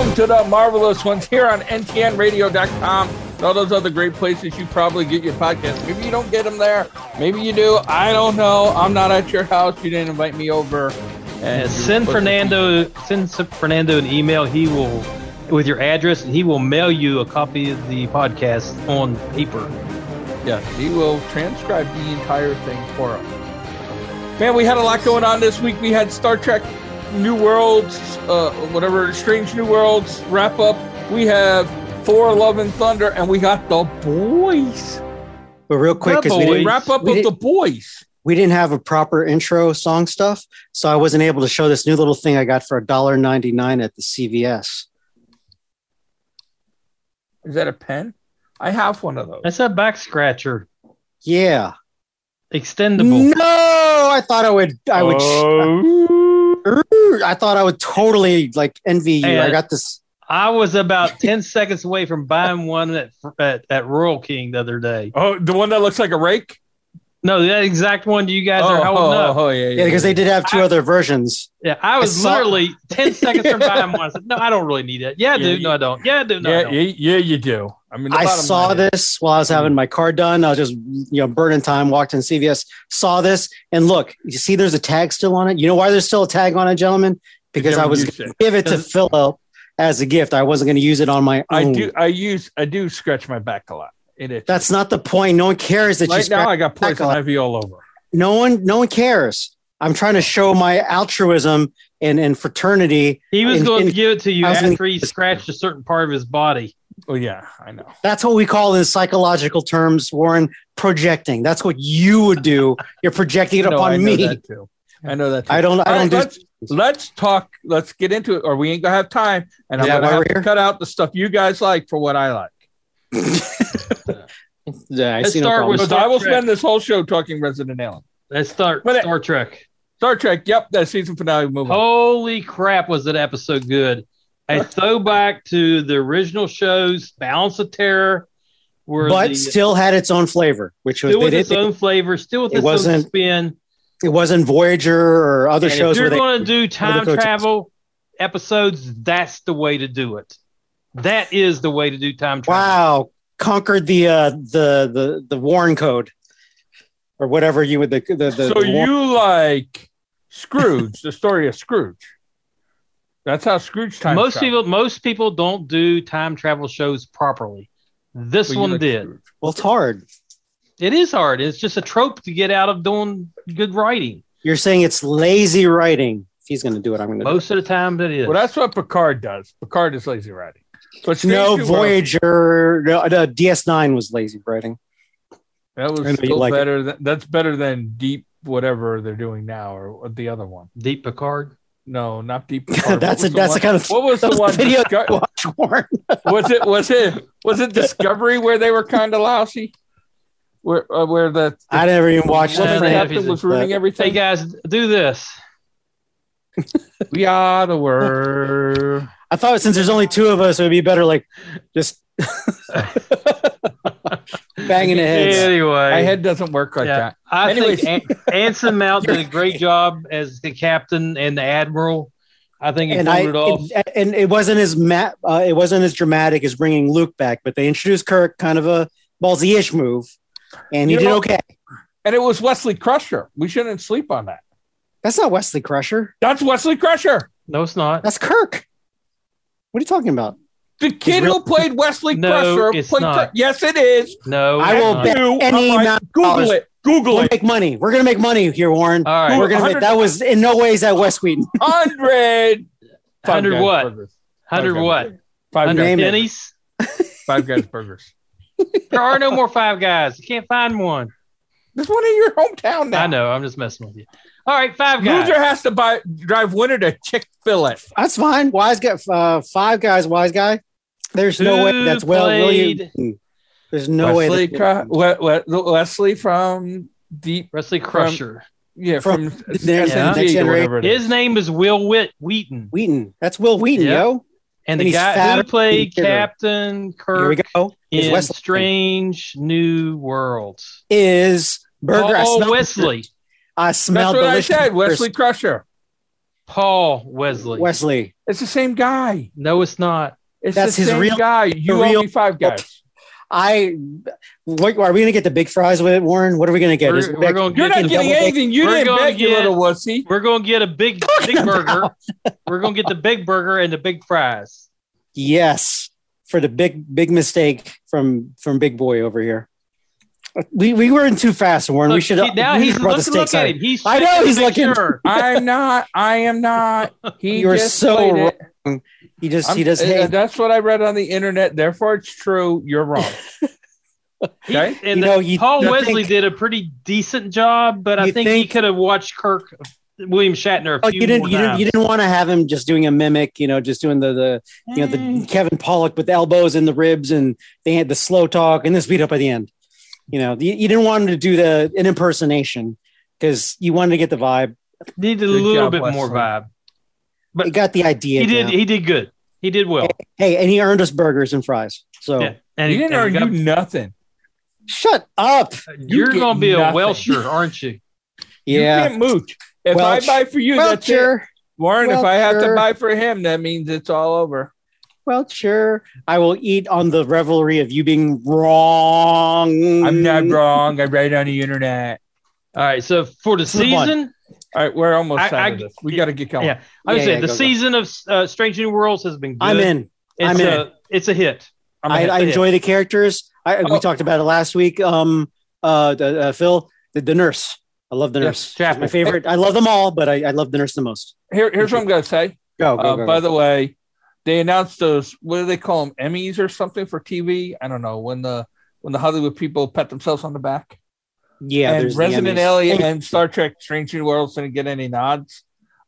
Welcome to the Marvelous Ones here on ntnradio.com. and All those other great places you probably get your podcast. Maybe you don't get them there. Maybe you do. I don't know. I'm not at your house. You didn't invite me over. Uh, and send Fernando send Fernando an email. He will with your address, and he will mail you a copy of the podcast on paper. Yes, he will transcribe the entire thing for us. Man, we had a lot going on this week. We had Star Trek New Worlds, uh, whatever, Strange New Worlds wrap up. We have Thor Love and Thunder, and we got the boys. But real quick, because we didn't wrap up we with the boys. we didn't have a proper intro song stuff, so I wasn't able to show this new little thing I got for $1.99 at the CVS. Is that a pen? I have one of those. That's a back scratcher, Yeah. extendable. No, I thought I would. I would. Oh. I thought I would totally like envy you. I got this. I was about ten seconds away from buying one at, at at Royal King the other day. oh, the one that looks like a rake? No, that exact one do you guys oh, are holding oh, up. oh, yeah, Yeah, because they did have two I- other versions. Yeah, I was I saw- literally ten seconds from buying one. I said, "No, I don't really need it." Yeah, I do. Yeah, no, I don't. Yeah, I do. No, I yeah, don't. yeah, yeah, you do. I mean, I saw line is- this while I was having my car done. I was just, you know, burning time, walked in CVS, saw this, and look, you see there's a tag still on it. You know why there's still a tag on it, gentlemen? Because I was going to it. give it to Does- Philip as a gift. I wasn't going to use it on my own. I do. I use. I do scratch my back a lot. It is. That's not the point. No one cares that you right now. I got poison lot. ivy all over. No one, no one cares. I'm trying to show my altruism and, and fraternity. He was In- going to give it to you I was after he scratched a certain part of his body. Oh yeah, I know. That's what we call in psychological terms, Warren, projecting. That's what you would do. You're projecting it No, I upon know me. that too. I know that. Too. I don't. I don't right, do. let's let's talk. Let's get into it, or we ain't gonna have time. And I'm Yeah, gonna have to cut out the stuff you guys like for what I like. Yeah, I Let's see no start problem. with- Because Star I will Trek. spend this whole show talking Resident Alien, Let's start But it- Star Trek. Star Trek. Yep, that season finale. movie. Holy crap, was that episode good? A throwback to the original shows, Balance of Terror, where but the, still had its own flavor, which was still they with its didn't, own flavor, still with it its own wasn't spin. it wasn't Voyager or other And if shows you're where they going to do time coaches. travel episodes, that's the way to do it. That is the way to do time travel. wow conquered the uh the the the Warren code or whatever you would the the, the so the Warren- you like Scrooge, the story of Scrooge? That's how Scrooge time. most traveled. people, most people don't do time travel shows properly. This Well, one like did. Scrooge. well it's hard. It is hard. It's just a trope to get out of doing good writing. You're saying it's lazy writing. If he's going to do it, I'm going to. Most of the time, it is. Well, that's what Picard does. Picard is lazy writing. But No, New Worlds, Voyager, no, no, DS9 was lazy writing. That was I know still like it. better. Than, that's better than Deep, whatever they're doing now, or the other one. Deep Picard. No, not Deep. Picard. That's a- that's one- the kind of- What was the was one? the video Disco- Watch Warren. was it? Was it? Was it Discovery where they were kind of lousy? Where uh, where the, the I never even watched Yeah, the woman they thing. have- captain was ruining Hey everything? guys, do this. We are the world. I thought since there's only two of us, it would be better like just banging the heads. Anyway, My head doesn't work like yeah, that. I Anyways. think An- Anson Mount did a great job as the captain and the admiral. I think he And pulled I it off. it, and it wasn't as ma- uh, it wasn't as dramatic as bringing Luke back, but they introduced Kirk, kind of a ballsy-ish move, and he You did know- okay. And it was Wesley Crusher. We shouldn't sleep on that. That's not Wesley Crusher. That's Wesley Crusher. no, it's not. That's Kirk. What are you talking about? The kid real- who played Wesley No, Crusher it's played not. Kirk. Yes, it is. No, I will not. bet You, any I'm amount Google it. Google We'll it. make money. We're gonna make money here, Warren. All right, We're gonna make, that was in no ways that West Wheaton. Hundred. Five hundred Guys what? Hundred what? Guys. Five Hundred guys. Name pennies. Five guys burgers. There are no more Five Guys. You can't find one. This one in your hometown now. I know. I'm just messing with you. All right, Five Guys. Loser has to buy drive winner to Chick Fil A. That's fine. Wise guy, uh, five guys, wise guy. There's no way that's well. played- William. There's no Wesley, way. Cru- That, We- We- Wesley from Deep. Wesley Crusher. Yeah, From from, the next- SNG next or whatever it is. His name is Will Whit Wheaton, Wheaton. That's Wil Wheaton, Yeah. yo. and And the guy fatter who played than Kidder. Captain Here we Kirk go. Is in Wesley Strange New Worlds. is burger. I Paul smell, Wesley. I smell That's what I said. burgers. Wesley Crusher. Paul Wesley. Wesley. It's the same guy. no, it's not. It's That's the his same real- guy. You owe real- me five guys. I. What, are we gonna get the big fries with it, Warren? What are we gonna get? We're- Is it we're gonna You're get not bacon getting anything. You We're didn't gonna you get- little wussy. We're gonna get a big big burger. We're gonna get the big burger and the big fries. Yes, for the big big mistake from from Big Boy over here. We we were in too fast, Warren. we should he- now we he's should've brought look, the look at out. him. He's I know, he's make looking- sure. I'm not. I am not. He You're so wrong. He just I'm- he does uh. That's what I read on the internet. Therefore, it's true. You're wrong. He- and You know, you- Paul you Wesley think- did a pretty decent job, but I You think, he could have watched Kirk William Shatner a Oh, few you didn't more you didn't you didn't want to have him just doing a mimic, you know, just doing the the you know the Kevin Pollak with the elbows and the ribs and they had the slow talk and then speed up at the end. You know, you, you didn't want him to do the an impersonation because you wanted to get the vibe. needed a Good little job, bit more vibe. But He got the idea. He did. down. He did good. He did well. hey, and he earned us burgers and fries. So Yeah. And You he- didn't and earn he got you nothing. shut up. a- you're get going to be a nothing. Welsher, aren't you? Yeah. You can't mooch. If Welch. I buy for you, well, that's it. sure. Warren, if I have to buy for him, that means it's all over. Well, sure. I will eat on the revelry of you being wrong. I'm not wrong. I read it on the internet. All right. So for the season, All right, we're almost I- out I- of this. We got to get going. yeah, I would Yeah, say yeah, the go, go. season of uh, Strange New Worlds has been good. I'm in. It's I'm a, in. It's a hit. I'm I, ahead. I enjoy the characters. I, we Oh. talked about it last week. Um, uh, the, uh, Phil, the, the nurse. I love the nurse. She's Chapel. my favorite. I love them all, but I, I love the nurse the most. Here, here's what I'm going to say. Go, go, Uh, go. by the way, they announced those. What do they call them? Emmys or something for TV? I don't know. When the when the Hollywood people pat themselves on the back. yeah, and there's the Resident Emmys. Alien and Star Trek: Strange New Worlds didn't get any nods.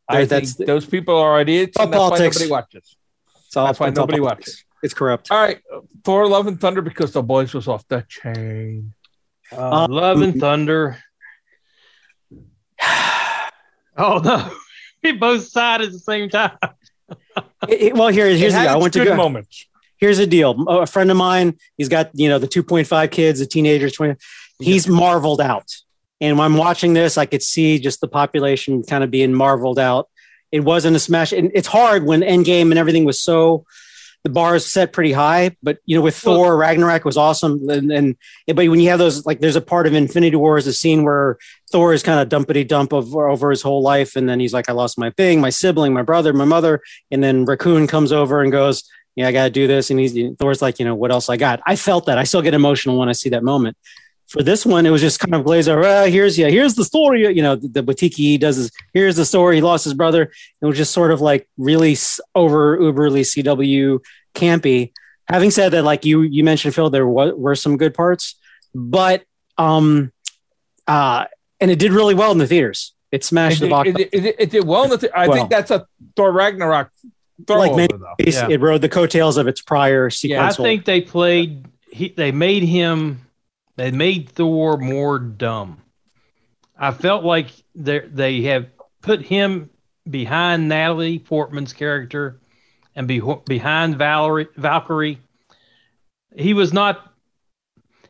I There, think that's the- those people are idiots, All and that's politics. why nobody watches. It's all- That's why it's nobody politics. watches. It's corrupt. All right, Thor: Love and Thunder because the boys was off the chain. Uh, Um, Love and Thunder. Oh no, we both sighed at the same time. It- well, here, here's the deal. I went to good moments. Here's the deal. A friend of mine, he's got you know the 2.5 kids, the teenagers, 20. He's marveled out, and when I'm watching this, I could see just the population kind of being marveled out. It wasn't a smash, and it's hard when Endgame and everything was so. The bar is set pretty high, but you know, with Well- Thor, Ragnarok was awesome, and, and but when you have those, like, there's a part of Infinity War is a scene where Thor is kind of dumpity dump over, over his whole life, and then he's like, "I lost my thing, my sibling, my brother, my mother," and then Raccoon comes over and goes, yeah, I got to do this. And he's Thor's like, you know, what else I got? I felt that. I still get emotional when I see that moment. For this one, it was just kind of glazed over. Uh, here's yeah, here's the story. You know, the, the Batiki does is here's the story. He lost his brother. It was just sort of like really over uberly CW campy. Having said that, like you you mentioned, Phil, there wa- were some good parts, but um, uh, and it did really well in the theaters. It smashed It the box. it, did- it, it did well. In the th- I Well. think that's a Thor Ragnarok throw Like many- though. Yeah. It rode the coattails of its prior I think they played. He, they made him. They made Thor more dumb. I felt like they they have put him behind Natalie Portman's character and be, behind Valerie Valkyrie. He was not.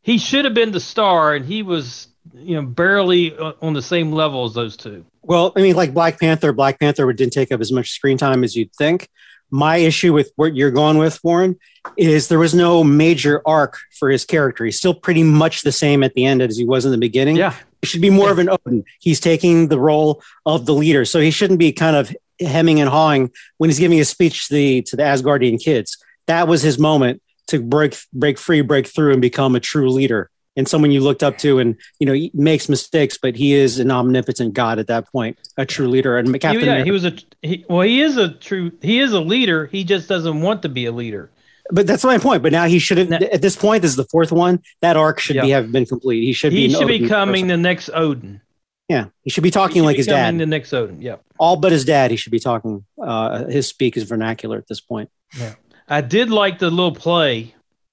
He should have been the star, and he was, you know, barely on the same level as those two. Well, I mean, like Black Panther, Black Panther didn't take up as much screen time as you'd think. My issue with what you're going with, Warren, is there was no major arc for his character. He's still pretty much the same at the end as he was in the beginning. Yeah, It should be more of an Odin. He's taking the role of the leader, so he shouldn't be kind of hemming and hawing when he's giving a speech to the to the Asgardian kids. That was his moment to break break free, break through, and become a true leader and someone you looked up to. And you know, he makes mistakes, but he is an omnipotent god at that point, a true leader. And Captain He- yeah, America- he was a he, well. He is a true. He is a leader. He just doesn't want to be a leader. but that's my point. But now he shouldn't At this point, this is the fourth one. That arc should be have been complete. He should be. He an should be coming person. the next Odin. yeah, he should be talking should like be his dad. The next Odin. Yeah. All but his dad. He should be talking. Uh, his speak is vernacular at this point. Yeah i did like the little play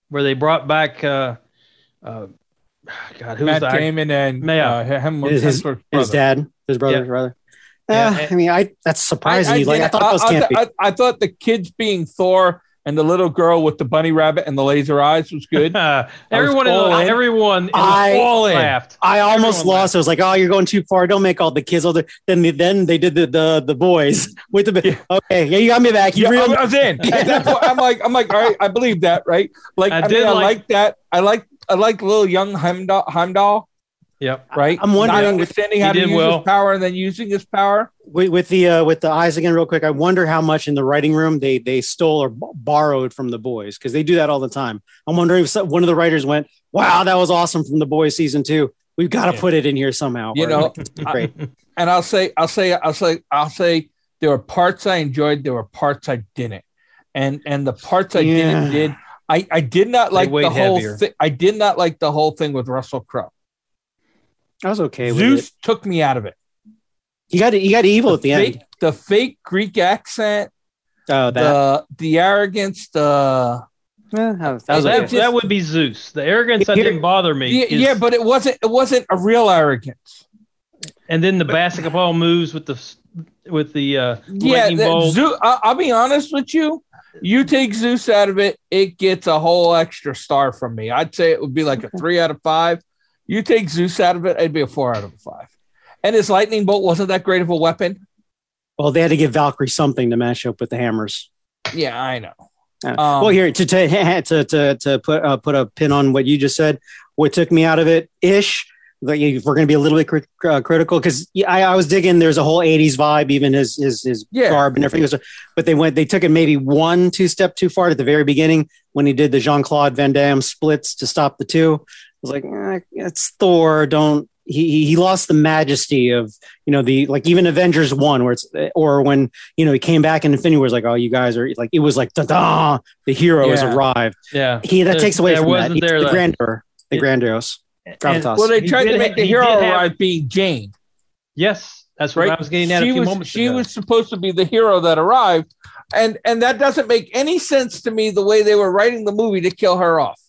where they brought back. uh uh God, who's Matt the Damon and Yeah. uh, him, His- his- Hemsworth's His brother. dad, his brother, Yeah. rather. Yeah, Yeah, and- I mean, I that's surprising. I, I, like I thought it was I- I- campy. I- I thought the kids being Thor and the little girl with the bunny rabbit and the laser eyes was good. everyone, in, all in. everyone, in I- all in. laughed. I almost Everyone lost. I was like, "Oh, you're going too far. Don't make all the kids older." Then, they, then they did the the, the boys with the. Okay, yeah, you got me back. You Yeah, reeled I, I was in. At that point, I'm like, I'm like, all right, I believe that, right? Like, I I, did mean, I like- like that. I like, I like little young Heimdall, Heimdall Yep. right? I'm wondering- Not understanding how to use well. his power and then using his power. with, with the uh, with the eyes again, real quick. I wonder how much in the writing room they they stole or b- borrowed from the boys because they do that all the time. I'm wondering if some, one of the writers went, "Wow, that was awesome from the boys season two. We've got to Yeah. put it in here somehow." You Or, know, like, great. And I'll say, I'll say, I'll say, I'll say, there were parts I enjoyed. There were parts I didn't, and and the parts I Yeah. didn't did. I, I did not like the whole thing. I did not like the whole thing with Russell Crowe. I was okay with Zeus it. took me out of it. You got you got evil at the fake, end. the fake Greek accent, Oh, that the the arrogance, the eh, that was, that was okay. just- that would be Zeus. The arrogance that Here- didn't bother me. yeah, is- yeah, but it wasn't it wasn't a real arrogance. and then the basketball moves with the with the uh, Yeah, lightning that bolt. Zeus, I, I'll be honest with you. You take Zeus out of it, it gets a whole extra star from me. I'd say it would be like a three out of five. You take Zeus out of it, it'd be a four out of five. And his lightning bolt wasn't that great of a weapon. Well, they had to give Valkyrie something to match up with the hammers. Yeah, I know. Um, well, here to to to to, to put uh, put a pin on what you just said. What took me out of it ish. Like if we're going to be a little bit crit- uh, critical because I, I was digging. There's a whole '80s vibe, even his his his Yeah. garb and everything. Was, but they went they took it maybe one two step too far at the very beginning when he did the Jean Claude Van Damme splits to stop the two. I was like, eh, it's Thor. Don't he, he lost the majesty of you know the like even Avengers one where it's or when you know he came back in Infinity War was like oh you guys are like it was like da da the hero has arrived yeah, he that takes away from that there the that- grandeur the It- grandiose And- well, they tried to make the hero arrive being Jane, yes, that's what right? I was getting at a she few was moments she ago. was supposed to be the hero that arrived, and and that doesn't make any sense to me the way they were writing the movie to kill her off,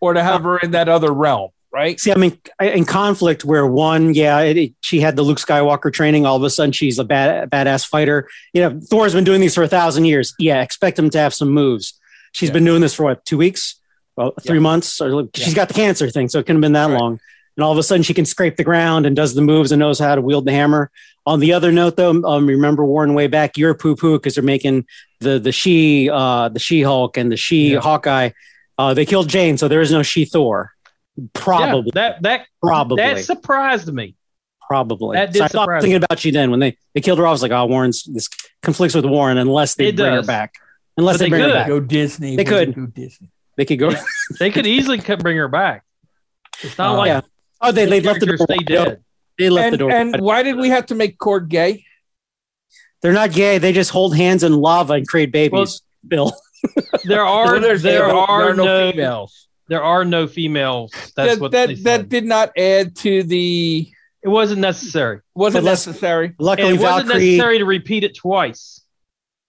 or to have her in that other realm, right? See, I mean, in conflict where one, yeah, it, it- she had the Luke Skywalker training. All of a sudden, she's a bad, badass fighter. You know, Thor's been doing these for a thousand years. Yeah, expect him to have some moves. She's Yeah. been doing this for what, two weeks? Well, three Yeah. months. Or Yeah. she's got the cancer thing, so it couldn't have been that Right. long. And all of a sudden, she can scrape the ground and does the moves and knows how to wield the hammer. On the other note, though, um, remember Warren way back, you're poo poo because they're making the the she uh, the She Hulk and the She Yeah. Hawkeye. Uh, they killed Jane, so there is no She Thor. Probably, Yeah, that that probably, that surprised me. probably. that did so I thought surprise thinking about you then when they, they killed her. I was like, oh, Warren's this conflicts with Warren unless they It bring her back. Unless they, they bring her back, Go Disney. They could. Go Disney. They could go. They could easily bring her back. It's not Uh, like yeah. Oh, they, they left the door. stay wide dead. They left the And, door. and why did we have to make Korg gay? They're not gay. They just hold hands in lava and create babies. Bill. There are Well, there's- there are no, no females. there are no females. That's that what that, they that did not add to the. it wasn't necessary. Wasn't But let's- necessary. And Luckily, it wasn't Valkyrie, necessary to repeat it twice.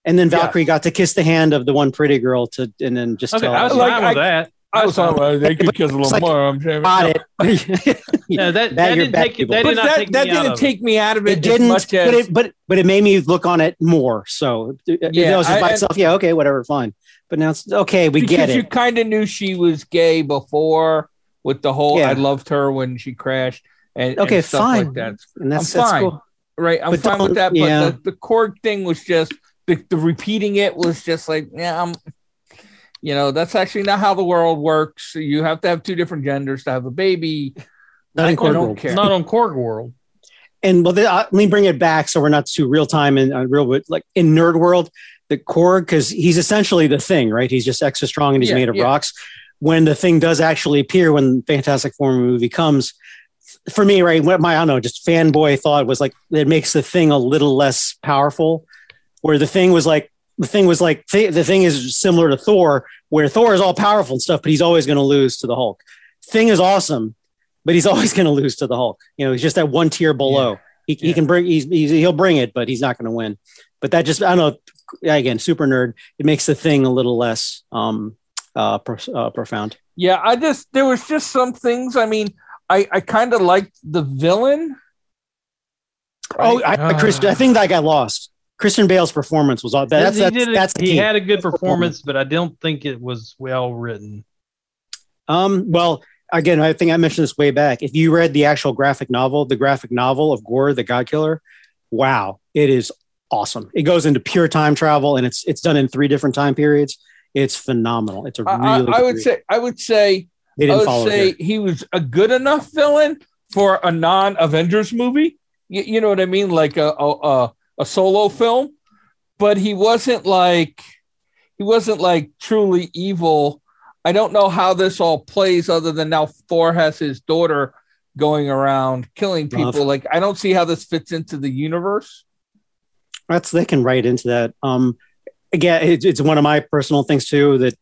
And then Yeah. Valkyrie got to kiss the hand of the one pretty girl to, and then just Okay, tell. I was Like, fine with that. I was talking about they could kiss a little like- more. I'm saying. got it. Yeah, that, That that didn't take it. people. That did not that, take that me out didn't of take me out of it, it didn't, as much but it, but but it made me look on it more. So yeah, Yeah, it was just I- by and- itself. Yeah, okay, whatever, fine. But now it's okay. We get it. because you kind of knew she was gay before with the whole Yeah. I loved her when she crashed and Okay, and stuff fine. like that. And that's, I'm that's fine. cool. Right, I'm But fine with that. But yeah. the, the Korg thing was just the, the repeating it was just like yeah, I'm. You know, that's actually not how the world works. You have to have two different genders to have a baby. Not in I Korg don't world. care. Not on Korg World. And well, the, uh, let me bring it back so we're not too real time and uh, real, but like in nerd world, the Korg because he's essentially the thing, right? He's just extra strong and he's Yeah, made of yeah. rocks. When the thing does actually appear, when Fantastic Four movie comes, for me, right? What my I don't know, just fanboy thought was like it makes the thing a little less powerful. Where the thing was like the thing was like th- the thing is similar to Thor, where Thor is all powerful and stuff, but he's always going to lose to the Hulk. Thing is awesome, but he's always going to lose to the Hulk. You know, he's just that one tier below. He, he Yeah. can bring he's, he's he'll bring it, but he's not going to win. But that just I don't know. Again, super nerd. It makes the thing a little less um uh, pro, uh profound. Yeah, I just there was just some things. I mean, I I kind of liked the villain. Oh, I. Chris, I think that got lost. Christian Bale's performance was all that's he that's, that's he had a good performance, but I don't think it was well written. Um, well, again, I think I mentioned this way back. If you read the actual graphic novel, the graphic novel of Gorr the God Killer, wow, it is awesome. It goes into pure time travel, and it's it's done in three different time periods. It's phenomenal. It's a I, really. I, I good would read. say I would say they I didn't would follow say it. he was a good enough villain for a non-Avengers movie. You, you know what I mean, like a, a a a solo film, but he wasn't like he wasn't like truly evil. I don't know how this all plays, other than now Thor has his daughter going around killing people. Love. Like I don't see how this fits into the universe. That's they can write into that. Um, again, it, it's one of my personal things too. That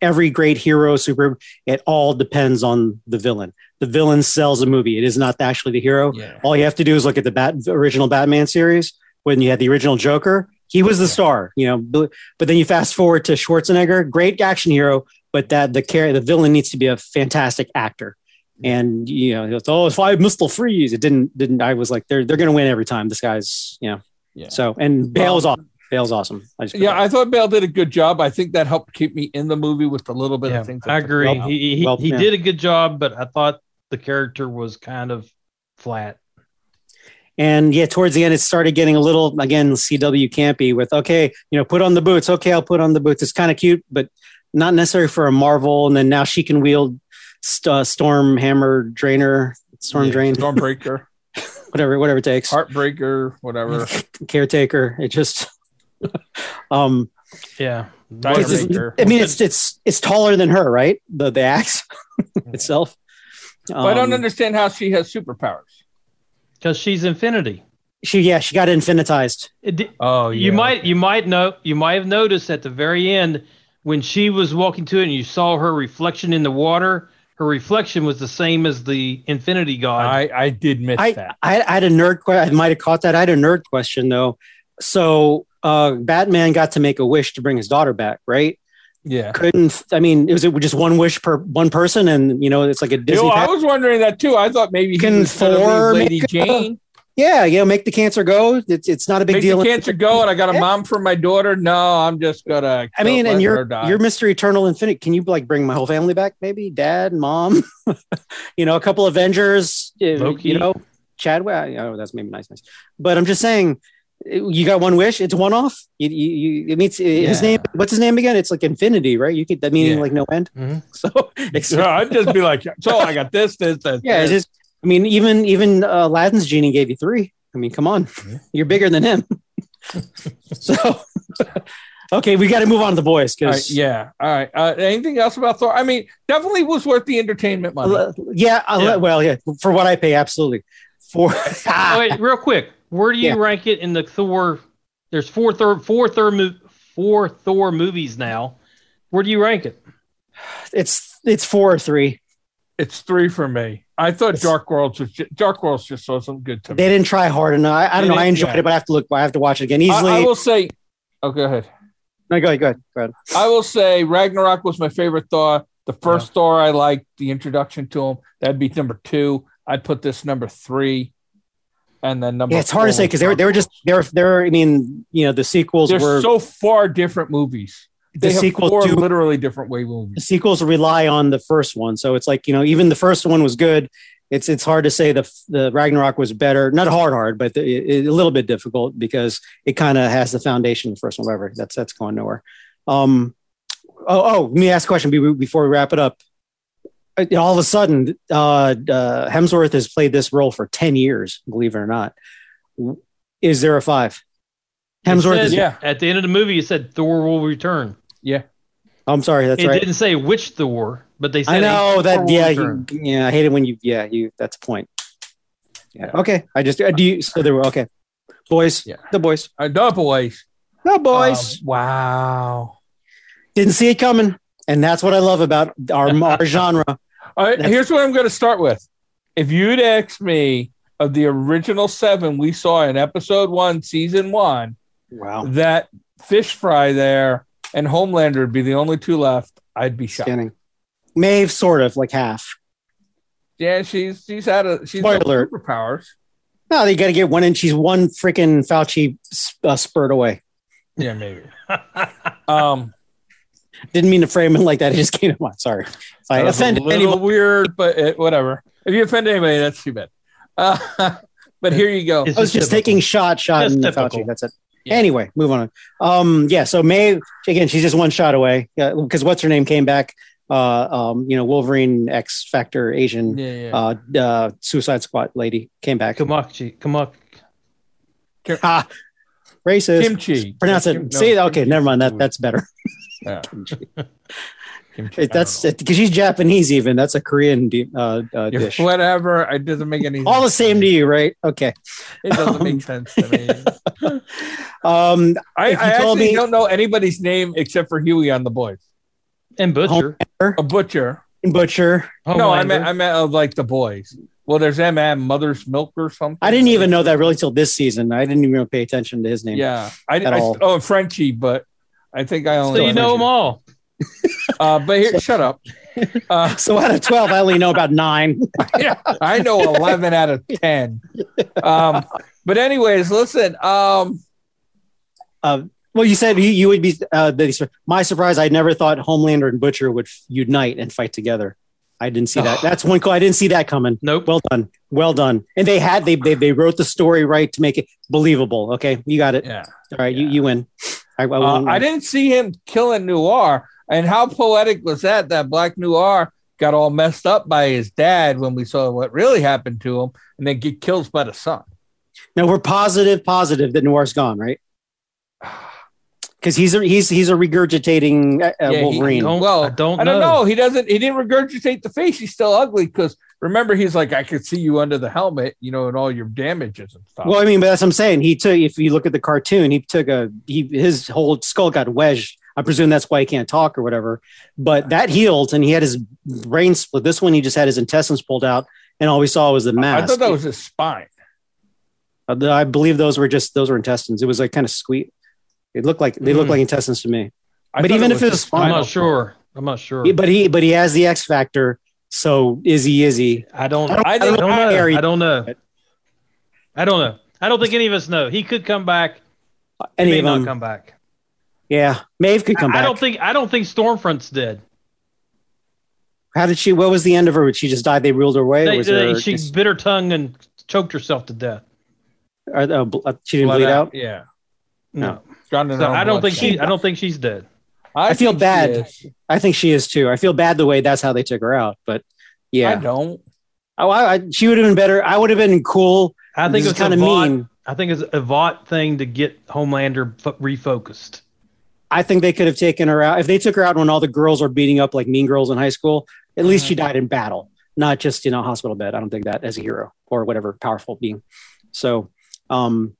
every great hero, super, it all depends on the villain. The villain sells a movie. It is not actually the hero. Yeah, All you have to do is look at the Bat, the original Batman series when you had the original Joker. He was the star, you know. But, but then you fast forward to Schwarzenegger, great action hero, but that the care the villain needs to be a fantastic actor. And you know, it's, oh, if I Mr. Freeze, it didn't didn't. I was like, they're they're going to win every time. This guy's, you know. Yeah. So and Bale's awesome. Bale's awesome. I just yeah. I thought Bale did a good job. I think that helped keep me in the movie with a little bit Yeah, of things. I agree. me out. He he, Well, he yeah. did a good job, but I thought the character was kind of flat. And yeah, towards the end, it started getting a little again CW campy with okay, you know, put on the boots. Okay, I'll put on the boots. It's kind of cute, but not necessary for a Marvel. And then now she can wield st- uh, storm hammer drainer, storm Yeah, drain, Stormbreaker, whatever, whatever it takes. Heartbreaker, whatever. Caretaker. It just, um, Yeah, it's just- I mean, it's it's it's taller than her, right? The the axe itself. But I don't Um, understand how she has superpowers. Because she's Infinity. She yeah, she got infinitized. It di- Oh, you might you might know you might have noticed at the very end when she was walking to it and you saw her reflection in the water. Her reflection was the same as the Infinity God. I, I did miss I, that. I, I had a nerd question. I might have caught that. I had a nerd question though. So uh, Batman got to make a wish to bring his daughter back, right? Yeah. Couldn't. I mean, it was it just one wish per one person? And you know, it's like a You know, I was wondering that too. I thought maybe Can Thor Lady Jane. yeah, you know, make the cancer go. It's it's not a big Make deal. the cancer go, and I got a Yeah. mom for my daughter. No, I'm just gonna. I mean, and you're you're Mr. Eternal Infinite. Can you like bring my whole family back? Maybe dad, mom, you know, a couple Avengers. uh, Loki. You know, Chadwick. Oh, that's maybe nice, nice. But I'm just saying, you got one wish. It's one off. You, you, you it means his name. What's his name again? It's like infinity, right? You could that meaning Yeah. like no end. Mhm. So Yeah, I'd just be like, so I got this, this, this. yeah, this. just. I mean, even even uh, Aladdin's genie gave you three. I mean, come on, Yeah. you're bigger than him. so, okay, we got to move on to the boys All right, because yeah. All right. Uh, anything else about Thor? I mean, definitely was worth the entertainment money. Uh, yeah, I'll Yeah. well, yeah, for what I pay, absolutely. For Oh, wait, real quick, where do you Yeah. rank it in the Thor? There's four Thor four Thor four Thor movies now. Where do you rank it? it's it's four or three. It's three for me. I thought It's- Dark Worlds was just, Dark Worlds just wasn't good to me. They didn't try hard enough. I, I don't They know. I enjoyed yeah. it, but I have to look. I have to watch it again easily. I will say. Oh, go ahead. no, go ahead, go ahead, go ahead. I will say Ragnarok was my favorite Thor. The first Thor I liked the introduction to him. That'd be number two. I'd put this number three, and then number. Yeah, it's hard to say because they were they were just they're they're. I mean, you know, the sequels They're were so far different movies. the They sequels four do literally different way the sequels rely on the first one. So it's like you know, even the first one was good. It's it's hard to say the the Ragnarok was better. Not hard, hard, but the, it, a little bit difficult because it kind of has the foundation. of The first one, whatever. That's that's going nowhere. Um. Oh, oh. Let me ask a question before we wrap it up. All of a sudden, uh, uh, Hemsworth has played this role for ten years. Believe it or not, is there a five? Hemsworth It is. said- yeah. At the end of the movie, it said Thor will return. Yeah, I'm sorry. That's it right. didn't say which Thor, but they said I know Thor that. Yeah, you, yeah. I hate it when you. Yeah, you. That's a point. Yeah. Yeah. Okay. I just uh, do you. So there were okay. Boys. Yeah. The boys. uh, the boys. The boys Um, wow. didn't see it coming, and that's what I love about our, our genre. All right, here's what I'm going to start with. If you'd asked me of the original seven we saw in episode one, season one, Wow. that fish fry there and Homelander would be the only two left, I'd be shocked. Scanning. Maeve, sort of like half. Yeah, she's she's had a she's Spoiler alert. superpowers. No, they got to get one and She's one freaking Fauci uh, spurt away. Yeah, maybe. um, Didn't mean to frame it like that. It just came to mind. Sorry. If I that was a little anyone. weird, but it, whatever. If you offend anybody, that's too bad. Uh, but here you go. It's I was just typical. taking shot, shot That's in the typical. Fauci. That's it. Yeah. Anyway, move on. Um, yeah. So May again, she's just one shot away because what's her name came back. Uh, um, you know, Wolverine X Factor Asian Yeah, yeah. uh, uh, Suicide Squad lady came back. Kamachi, Kamak. Ah, racist. kimchi. Pronounce it. Kim- no, See, okay, kimchi never mind. That that's better. Yeah. Kimchi, It, that's because she's Japanese. Even that's a Korean di- uh, uh, know. dish. Whatever. It doesn't make any. All the same to you, right? Okay. It doesn't make sense to me. Um, I, I actually me- don't know anybody's name except for Huey on the boys. And Butcher. A butcher. Butcher. No, I Homelander. meant I meant of like the boys. Well, there's MM Mother's Milk or something. I I didn't even pay attention to his name. Yeah, I, At I all. Frenchie, but I think I only so you know them all. Uh, but here, shut up. Uh, So out of twelve, I only know about nine. yeah, I know eleven out of ten. Um, but anyways, listen. Um, Uh, well, you said you, you would be. Uh, the, my surprise, I never thought Homelander and Butcher would f- unite and fight together. I didn't see that. That's one. cool- I didn't see that coming. Nope. Well done. Well done. And they had they they, they wrote the story right to make it believable. Okay, you got it. yeah, All right, you you win. I, I, uh, I didn't see him killing Noir, and how poetic was that? That Black Noir got all messed up by his dad when we saw what really happened to him, and then get killed by the son. Now we're positive, positive that Noir's gone, right? Because he's a he's he's a regurgitating uh, Yeah, Wolverine. Don't- Well, I don't I don't know. know. He doesn't. He didn't regurgitate the face. He's still ugly because remember he's like, I could see you under the helmet, you know, and all your damages and stuff. Well, I mean, but that's what I'm saying. He took, if you look at the cartoon, he took a, he, his whole skull got wedged. I presume that's why he can't talk or whatever. But that healed and he had his brain split. This one, he just had his intestines pulled out and all we saw was the mask I thought that was his spine. Uh, I believe those were just, those were intestines. It was like kind of sweet. It looked like, they looked Mm. like intestines to me. I But even if it his was I'm not sure. I'm not sure. But he, but he has the X factor. So is he, is he? I don't. I don't- I I don't, know. Harry- I don't know. I don't know. I don't think any of us know. He could come back. He may of not them? come back. Yeah. Maeve could come I back. I don't think. I don't think Stormfront's dead. How did she, what was the end of her? Did she just died. They ruled her away. or They, was they- there, she bit her tongue and choked herself to death. or, uh, uh, she didn't Blood bleed out. out. Yeah. No, Drowned in so I don't think she. I don't think she's dead. I feel bad. I think she is too. I feel bad the way that's how they took her out, but yeah, I don't. oh, I, I, she would have been better. I would have been cool. I think it's kind of mean. I think it's a Vought thing to get Homelander f- refocused. I think they could have taken her out if they took her out when all the girls are beating up like mean girls in high school. At least she died in battle, not just in a hospital bed. I don't think that as a hero or whatever powerful being. So, um,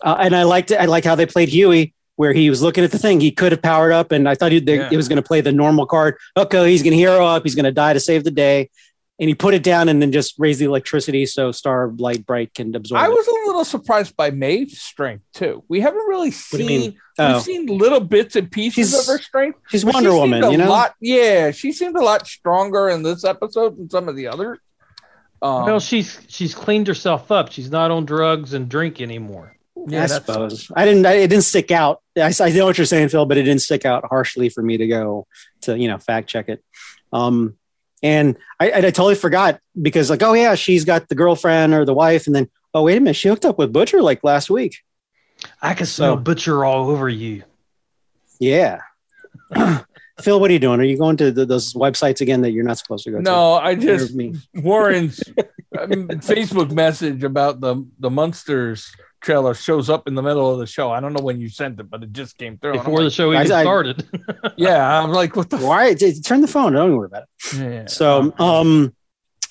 uh, and I liked it. I like how they played Huey, where he was looking at the thing. He could have powered up, and I thought he they, Yeah. it was going to play the normal card. Okay, he's going to hero up. He's going to die to save the day. And he put it down and then just raised the electricity so Star Light Bright can absorb I it. was a little surprised by Maeve's strength too. We haven't really seen. Oh. We've seen little bits and pieces She's- of her strength. She's but Wonder she Woman, you know. Lot, yeah, she seemed a lot stronger in this episode than some of the others. Um, well, she's she's cleaned herself up. She's not on drugs and drink anymore. Yeah, I suppose I didn't. I, it didn't stick out. I, I know what you're saying, Phil, but it didn't stick out harshly for me to go to you know fact check it. Um, and I, I totally forgot because like, oh yeah, she's got the girlfriend or the wife, and then oh wait a minute, she hooked up with Butcher like last week. I can smell So- butcher all over you. Yeah. Phil, what are you doing? Are you going to the, those websites again that you're not supposed to go to? No, I just me. Warren's um, Facebook message about the the Munsters trailer shows up in the middle of the show. I don't know when you sent it, but it just came through. And I'm Before the like, show even I- I- started. yeah, I'm like, what the? F-? Why? T- Turn the phone. Don't worry about it. Yeah. So, um,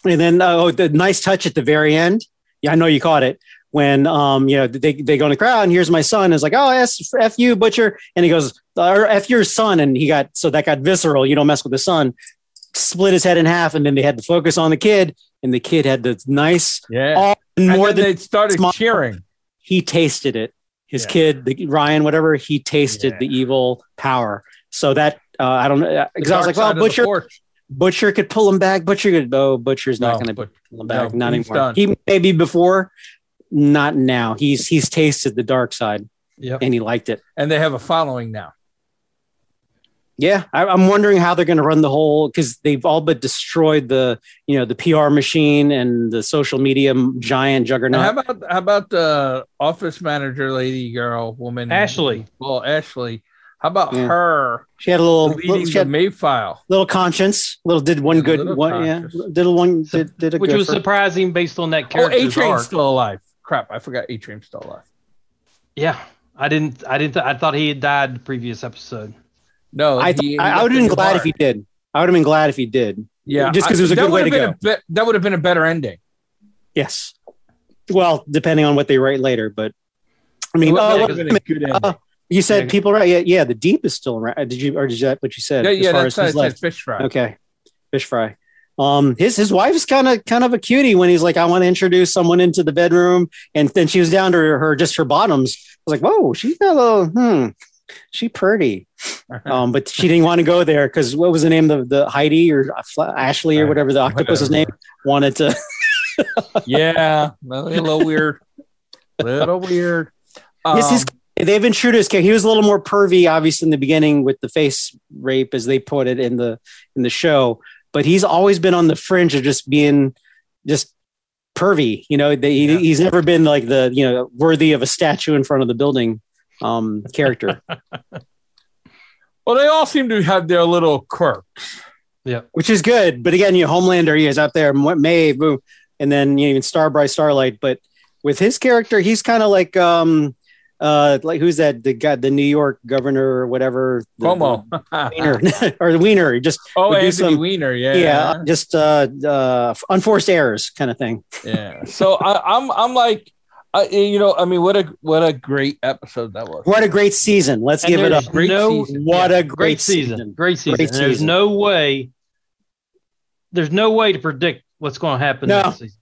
and then oh, the nice touch at the very end. Yeah, I know you caught it when um, you know they they go in the crowd and here's my son is like, oh, s f you butcher, and he goes, or f your son, and he got so that got visceral. You don't mess with the son. Split his head in half, and then they had to focus on the kid, and the kid had the nice yeah. all And more then than they started small- cheering. He tasted it. His Yeah. kid, the, Ryan, whatever, he tasted Yeah. the evil power. So that uh, I don't know because I was like, well, Butcher. Butcher could pull him back. Butcher could, oh, Butcher's not No, going to pull him back. no, not anymore. done. He maybe before, Not now. He's he's tasted the dark side Yep. and he liked it. and they have a following now. Yeah, I, I'm wondering how they're going to run the whole because they've all but destroyed the you know the PR machine and the social media m- giant Now, juggernaut. how about how about the office manager lady girl woman Ashley. Well, Ashley. How about Yeah. her she had a little leading little, she had May file? little conscience. Little did one good little one. Yeah, conscience. did a one did, did a Which good was for- surprising based on that Oh, A character's Train's still alive. Crap, I forgot A Train's still alive. Yeah. I didn't. I didn't. Th- I thought he had died the previous episode. No, I, he I, would have been glad bar. if he did. I would have been glad if he did. Yeah, just 'cause it was a good way to a bit- that would have been a better ending. Yes. Well, depending on what they write later, but I mean, oh, have what- been good uh, you said Yeah. people right? Yeah, yeah. The deep is still around. Did you or did you that what you said? yeah, as yeah, far that's as that's fish fry. Okay, fish fry. Um, his his wife's kind of kind of a cutie when he's like, I want to introduce someone into the bedroom, and then she was down to her, her just her bottoms. I was like, whoa, she's got a little, hmm, she pretty. Um, but she didn't want to go there because what was the name of the Heidi or Fla- Ashley or whatever the octopus's name wanted to. yeah, a little weird, little weird. His- his- Um, they've been true to his character. He was a little more pervy, obviously, in the beginning with the face rape, as they put it in the in the show. But he's always been on the fringe of just being just pervy. You know, they, Yeah. he's never been like the you know worthy of a statue in front of the building um, character, well, they all seem to have their little quirks. Yeah, which is good. But again, you know, Homelander, he is out there, May, boom, and then you know, even Starbright, Starlight. But with his character, he's kind of like um uh like who's that the guy the New York governor or whatever the- Cuomo. Weiner or the Weiner, just oh, would Anthony some- Weiner. Yeah, yeah, just uh, uh, unforced errors kind of thing. yeah. So I, I'm, I'm like, I, eh, you know, I mean, what a what a great episode that was. What a great season! Let's And give it there's up. Great no, season. What yeah, a great season. season. Great season. Great And there's season. no way. There's no way to predict what's going to happen No. next season.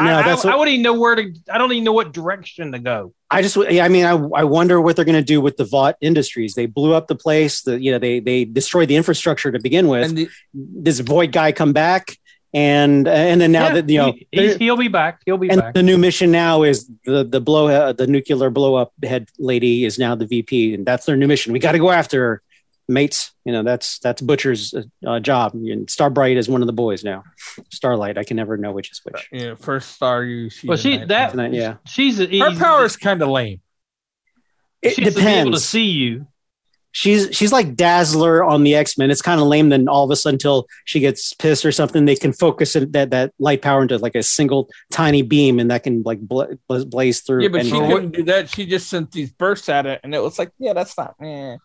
No, I, that's I, what- I wouldn't even know where to. I don't even know what direction to go. I just, I mean, I, I wonder what they're going to do with the Vought Industries. They blew up the place. The, you know, they they destroyed the infrastructure to begin with. And the, Does Void guy come back? And and then now Yeah, that you know, he, he'll be back. He'll be and back. the new mission now is the the blow uh, the nuclear blow up head lady is now the VP, and that's their new mission. We got to go after her, mates. You know, that's that's Butcher's uh, job. And Starbright is one of the boys now. Starlight, I can never know which is which. you know, first star you see. well, she tonight. that Tonight, yeah. she's her power is kind of lame. It she's to be able to see you. She's she's like Dazzler on the X Men. It's kind of lame. Then all of a sudden, until she gets pissed or something, they can focus it, that that light power into like a single tiny beam, and that can like bla- bla- blaze through. Yeah, but she anything. couldn't do that. She just sent these bursts at it, and it was like, yeah, that's not. Eh.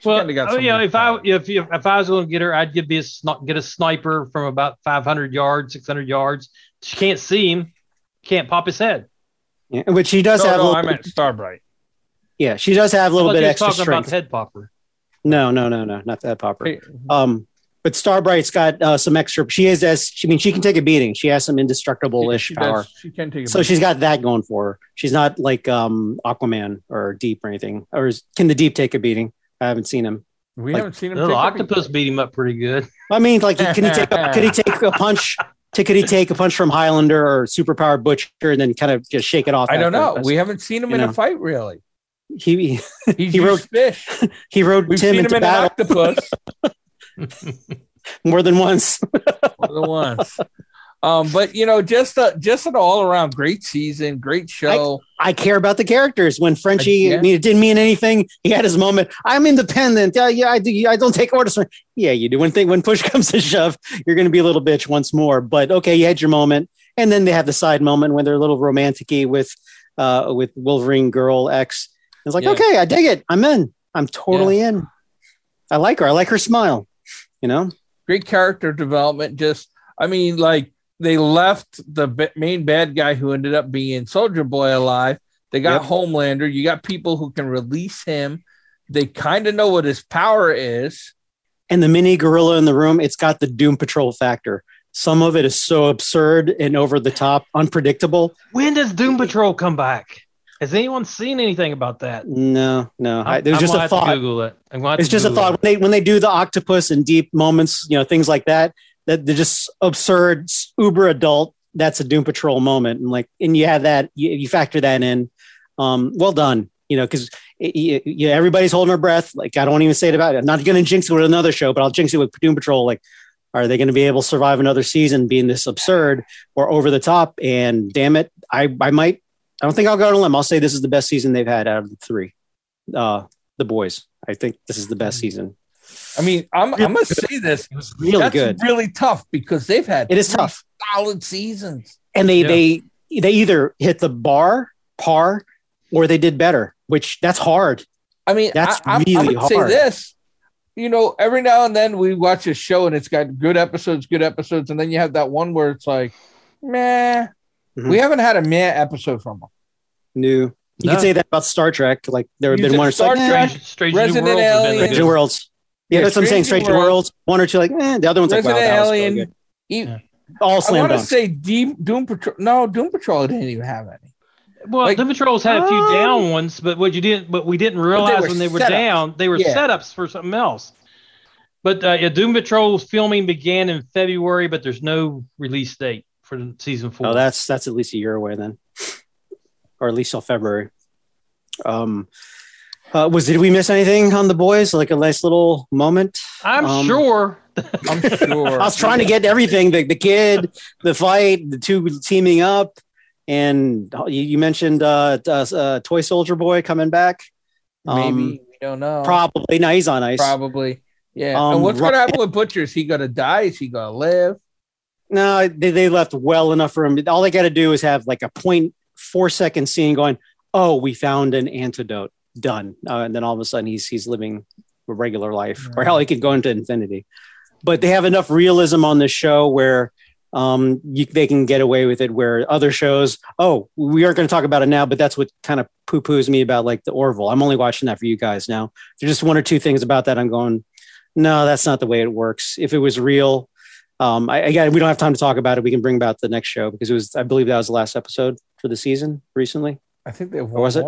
She Well, got oh, some you know, if I if if, if I was going to get her, I'd give be a get a sniper from about 500 yards, 600 yards. She can't see him, can't pop his head. Yeah, but she does no, have. no, little I bit- meant Starbright. Yeah, she does have a little bit you was extra talking about strength. the head popper. No, no, no, no, not that popper. Hey, Um, but Starbright's got uh, some extra. She is as I mean, she can take a beating. She has some indestructible-ish she, power. does, she can take. A So she's got that going for her. She's not like um Aquaman or Deep or anything. Or is, can the Deep take a beating? I haven't seen him. we like- haven't seen him. The take a octopus beat. beat him up pretty good. I mean, like, can he take a, could he take a punch? Could he take a punch from Highlander or superpower Butcher and then kind of just shake it off? I don't after? know. We haven't seen him You in know. a fight really. He He he wrote- fish. he rode We've Tim into in an battle octopus more than once. more than once. Um, but you know, just a just an all around great season, great show. I care about the characters. When Frenchie, Yeah. I mean, it didn't mean anything. He had his moment. I'm independent. Yeah, yeah, I do. I don't take orders. From, yeah, you do. When thing when push comes to shove, you're going to be a little bitch once more. But okay, you had your moment, and then they have the side moment when they're a little romantic-y with uh with Wolverine girl X. It's like, Yeah. okay, I dig it. I'm in. I'm totally in. I like her. I like her smile. You know, great character development. Just, I mean, like they left the b- main bad guy who ended up being Soldier Boy alive. They got Yep. Homelander. You got people who can release him. They kind of know what his power is. and the mini gorilla in the room, it's got the Doom Patrol factor. Some of it is so absurd and over the top, unpredictable. When does Doom Patrol come back? Has anyone seen anything about that? No, no, I, it I'm just a thought. Google it. I'm It's just a thought it. when they when they do the octopus and deep moments, you know, things like that. That they're just absurd, uber adult, that's a Doom Patrol moment, and like, and you have that, you, you factor that in. Um, well done, you know, because yeah, everybody's holding their breath. Like, I don't even say it about it. I'm not going to jinx it with another show, but I'll jinx it with Doom Patrol. Like, are they going to be able to survive another season being this absurd or over the top? And damn it, I I might. I don't think I'll go on a limb. I'll say this is the best season they've had out of the three. Uh, the boys. I think this is the best season. I mean, I'm I'm gonna say this. It was really That's good. really tough because they've had It is tough. solid seasons. and they Yeah. they they either hit the bar par or they did better which that's hard I mean, That's I, I'm, I'm really gonna say this. You know, every now and then we watch a show and it's got good episodes, good episodes, and then you have that one where it's like, meh. Mhm. We haven't had a meh episode from them. new you No. could say that about star trek like there have You been one or two Star like, Trek, Strange, Strange Resident New Worlds has been Alien. a Strange good- worlds yeah, Yeah, that's what i'm saying Strange strange New worlds. Worlds. one or two like eh, the other one's like wow, Resident that was really Alien. good. E- Yeah. all I want to say Doom, Doom Patrol. No, Doom Patrol didn't even have any. Well, Like- Doom Patrol's had a few Um, down ones, but what you didn't, but we didn't realize were when they were setups. down, they were Yeah. setups for something else. But uh, yeah, Doom Patrol's filming began in February, but there's no release date for season four. oh that's that's at least a year away then or at least till february um uh, was did we miss anything on the boys like a nice little moment I'm um, sure. I'm sure. I was trying to get everything the, the kid, the fight, the two teaming up. And you, you mentioned uh, uh, uh, Toy Soldier Boy coming back. Maybe Um, we don't know. Probably. Now he's on ice. Probably. Yeah. Um, and what's Ro- gonna happen with Butcher? Is he gonna die? Is he gonna live? No, they, they left well enough for him. All they got to do is have like a point four second scene going, oh, we found an antidote. Done. Uh, and then all of a sudden he's he's living a regular life. Or hell, he could go into infinity. But they have enough realism on this show where um, you, they can get away with it. Where other shows, oh, we aren't going to talk about it now, but that's what kind of poo poos me about like the Orville. I'm only watching that for you guys now. There's just one or two things about that I'm going, no, that's not the way it works. If it was real, um, I, again, we don't have time to talk about it. We can bring about the next show because it was, I believe that was the last episode for the season recently. I think they have Or one was it?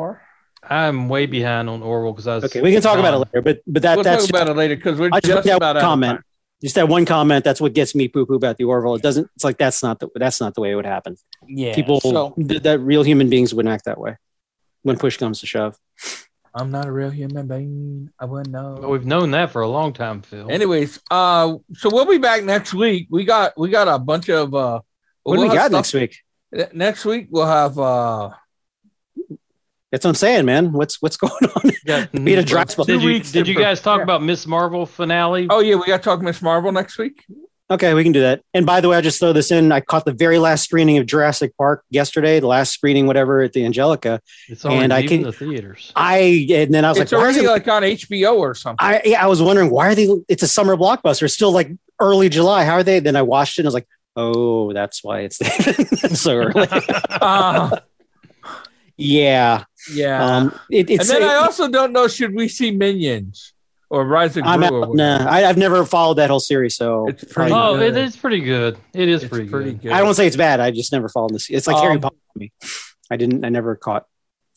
I'm way behind on Orville because I was Okay, we can talk about it later, but but that we'll that's talk about it later because we're I just, just that about out of comment. time. Just that one comment. That's what gets me poo poo about the Orville. It doesn't. It's like that's not the that's not the way it would happen. Yeah. People So th- that real human beings wouldn't act that way when push comes to shove. I'm not a real human being. I wouldn't know. Well, we've known that for a long time, Phil. Anyways, uh, so we'll be back next week. We got we got a bunch of uh. What do we we'll have got stuff- next week? Next week we'll have uh. That's what I'm saying, man. What's what's going on? Yeah. We had a dry spell. Did you, did you guys talk prepare. about Miss Marvel finale? Oh yeah, we got to talk Miss Marvel next week. Okay, we can do that. And by the way, I just throw this in. I caught the very last screening of Jurassic Park yesterday, the last screening, whatever, at the Angelika. it's already and I leaving can- the theaters. I and then I was It's like, why is already it like on HBO or something. I yeah, I was wondering why are they? It's a summer blockbuster. It's still like early July. How are they? Then I watched it. and I was like, oh, that's why it's so early. Uh, yeah. yeah. Um. It, and then it- I also don't know should we see Minions or Rise of Gru I'm or out, whatever. nah, I, I've never followed that whole series, so It's pretty oh, good. it is pretty good. It is It's pretty, pretty good. good. I don't say it's bad. I just never followed this. It's like Harry Um, Potter to me. I didn't. I never caught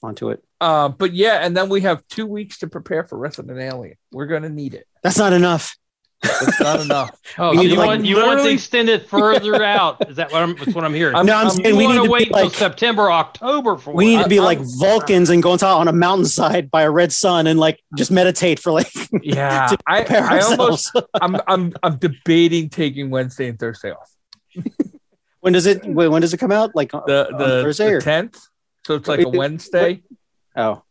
onto it. Uh, but yeah, and then we have two weeks to prepare for Resident Alien. We're gonna need it. That's not enough. That's not enough. Oh, you, like, want, you want to extend it further out? Is that what I'm? That's what I'm hearing. I'm- no, I'm, I'm- saying we want need to to wait be until like September, October for we need to be I- like I'm- Vulcans and go out on a mountainside by a red sun and like just meditate for like Yeah, To I, I almost. I'm I'm I'm debating taking Wednesday and Thursday off. when does it? Wait, when does it come out? Like on- The on the Thursday or tenth, so it's like a It- it- Wednesday. oh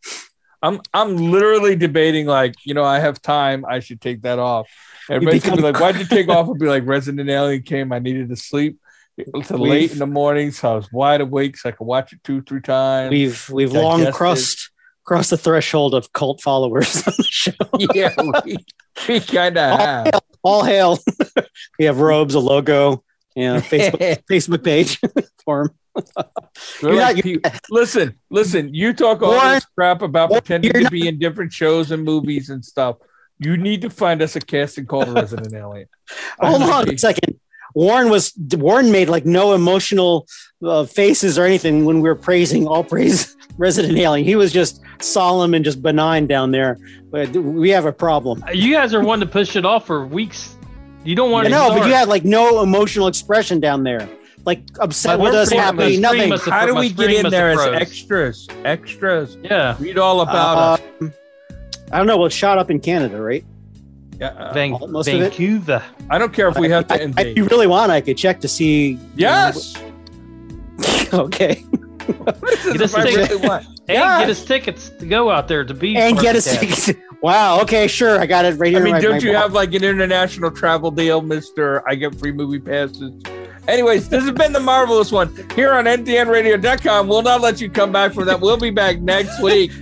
I'm I'm literally debating like you know I have time I should take that off. Everybody's gonna be like, "Why'd you take off?" I'll be like, "Resident Alien came. I needed to sleep We've- late in the morning, so I was wide awake, so I could watch it two three times." we've we've long crossed crossed the threshold of cult followers on the show. yeah, we, we kind of have. All hail! we have robes, a logo, yeah, Facebook Facebook page for 'em. They're You're like not- listen, listen. You talk all Warren, this crap about pretending to be in different shows and movies and stuff. You need to find us a casting call to Resident Alien. Hold on might a second. Warren was Warren made like no emotional uh, faces or anything when we were praising all praise Resident Alien. He was just solemn and just benign down there. But we have a problem. You guys are one to push it off for weeks. You don't want I to know, but you had like no emotional expression down there. like upset But with us, pretty happy, nothing. stream us a- How do we get in there as extras? Extras. Yeah. Read all about us. I don't know. Well, it's shot up in Canada, right? Yeah, uh, Van- most of it? Vancouver. I don't care if we have to I- I- invade. if you really want, I could check to see. yes. okay. Get us tickets. really. And Yes. get us tickets to go out there to be And get of us tickets. Wow. Okay. Sure. I got it right here. I mean, in my- don't my you box. have like an international travel deal, Mister? I get free movie passes. Anyways, this has been the marvelous one here on NTNRadio.com. We'll not let you come back for that. We'll be back next week.